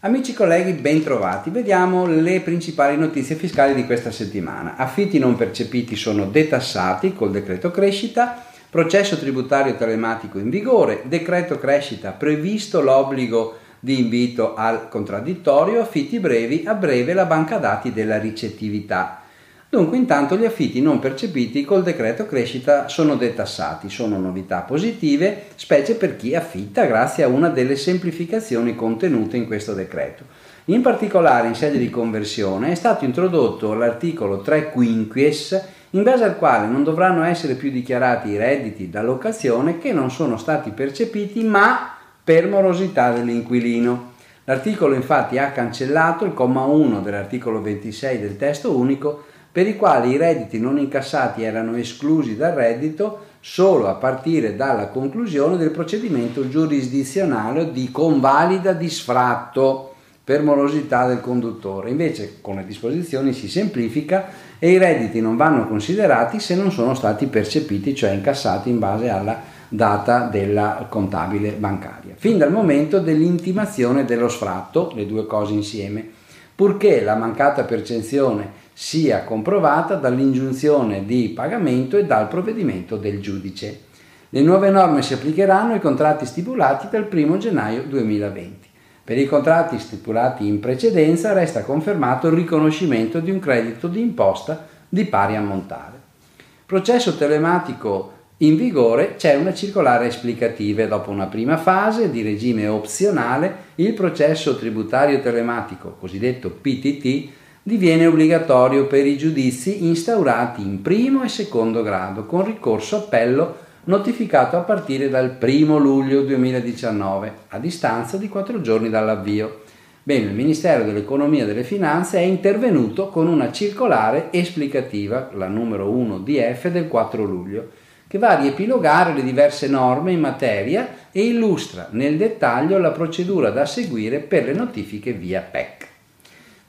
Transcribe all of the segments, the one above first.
Amici colleghi, bentrovati. Vediamo le principali notizie fiscali di questa settimana. Affitti non percepiti sono detassati col decreto crescita, processo tributario telematico in vigore, decreto crescita previsto l'obbligo di invito al contraddittorio, affitti brevi, a breve la banca dati della ricettività. Dunque intanto gli affitti non percepiti col decreto crescita sono detassati, sono novità positive, specie per chi affitta grazie a una delle semplificazioni contenute in questo decreto. In particolare in sede di conversione è stato introdotto l'articolo 3 quinquies in base al quale non dovranno essere più dichiarati i redditi da locazione che non sono stati percepiti ma per morosità dell'inquilino. L'articolo infatti ha cancellato il comma 1 dell'articolo 26 del testo unico per i quali i redditi non incassati erano esclusi dal reddito solo a partire dalla conclusione del procedimento giurisdizionale di convalida di sfratto per morosità del conduttore. Invece con le disposizioni si semplifica e i redditi non vanno considerati se non sono stati percepiti, cioè incassati in base alla data della contabile bancaria, fin dal momento dell'intimazione dello sfratto, le due cose insieme, purché la mancata percezione sia comprovata dall'ingiunzione di pagamento e dal provvedimento del giudice. Le nuove norme si applicheranno ai contratti stipulati dal 1 gennaio 2020. Per i contratti stipulati in precedenza resta confermato il riconoscimento di un credito di imposta di pari ammontare. Processo telematico in vigore c'è una circolare esplicativa dopo una prima fase di regime opzionale il processo tributario telematico, cosiddetto PTT, diviene obbligatorio per i giudizi instaurati in primo e secondo grado con ricorso appello notificato a partire dal 1 luglio 2019, a distanza di quattro giorni dall'avvio. Bene, il Ministero dell'Economia e delle Finanze è intervenuto con una circolare esplicativa, la numero 1 DF del 4 luglio, che va a riepilogare le diverse norme in materia e illustra nel dettaglio la procedura da seguire per le notifiche via PEC.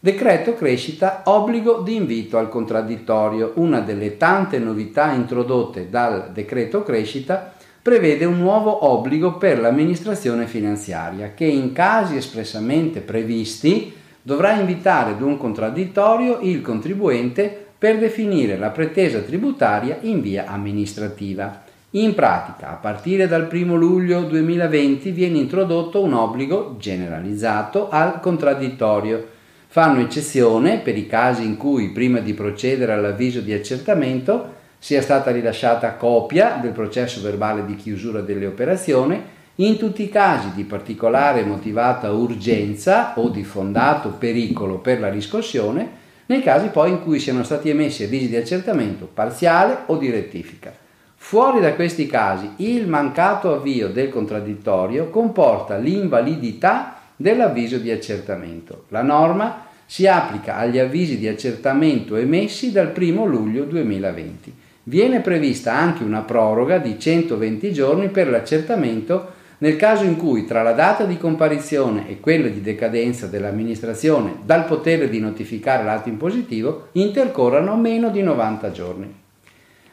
Decreto crescita obbligo di invito al contraddittorio. Una delle tante novità introdotte dal decreto crescita prevede un nuovo obbligo per l'amministrazione finanziaria che in casi espressamente previsti dovrà invitare ad un contraddittorio il contribuente per definire la pretesa tributaria in via amministrativa. In pratica, a partire dal 1 luglio 2020 viene introdotto un obbligo generalizzato al contraddittorio Fanno eccezione per i casi in cui prima di procedere all'avviso di accertamento sia stata rilasciata copia del processo verbale di chiusura delle operazioni, in tutti i casi di particolare motivata urgenza o di fondato pericolo per la riscossione, nei casi poi in cui siano stati emessi avvisi di accertamento parziale o di rettifica. Fuori da questi casi, il mancato avvio del contraddittorio comporta l'invalidità dell'avviso di accertamento. La norma si applica agli avvisi di accertamento emessi dal 1 luglio 2020. Viene prevista anche una proroga di 120 giorni per l'accertamento nel caso in cui tra la data di comparizione e quella di decadenza dell'amministrazione dal potere di notificare l'atto impositivo intercorrano meno di 90 giorni.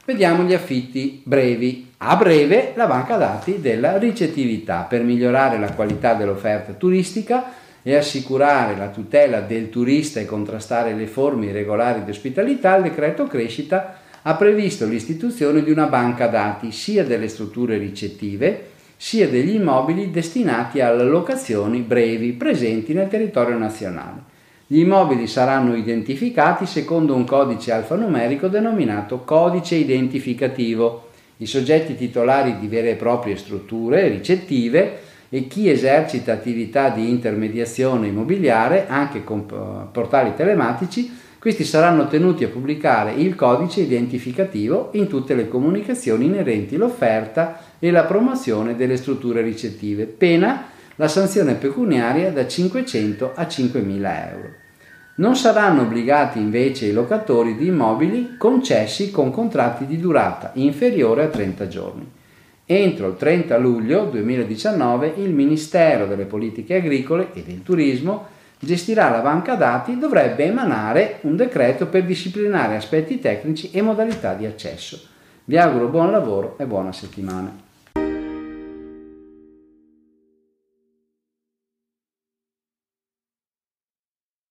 Vediamo gli affitti brevi. A breve la banca dati della ricettività per migliorare la qualità dell'offerta turistica e assicurare la tutela del turista e contrastare le forme irregolari di ospitalità, il decreto crescita ha previsto l'istituzione di una banca dati sia delle strutture ricettive sia degli immobili destinati alle locazioni brevi presenti nel territorio nazionale. Gli immobili saranno identificati secondo un codice alfanumerico denominato codice identificativo. I soggetti titolari di vere e proprie strutture ricettive e chi esercita attività di intermediazione immobiliare anche con eh, portali telematici, questi saranno tenuti a pubblicare il codice identificativo in tutte le comunicazioni inerenti all'offerta e la promozione delle strutture ricettive, pena la sanzione pecuniaria da 500 a 5.000 euro. Non saranno obbligati invece i locatori di immobili concessi con contratti di durata inferiore a 30 giorni. Entro il 30 luglio 2019 il Ministero delle Politiche Agricole e del Turismo gestirà la banca dati e dovrebbe emanare un decreto per disciplinare aspetti tecnici e modalità di accesso. Vi auguro buon lavoro e buona settimana.